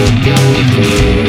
you. go through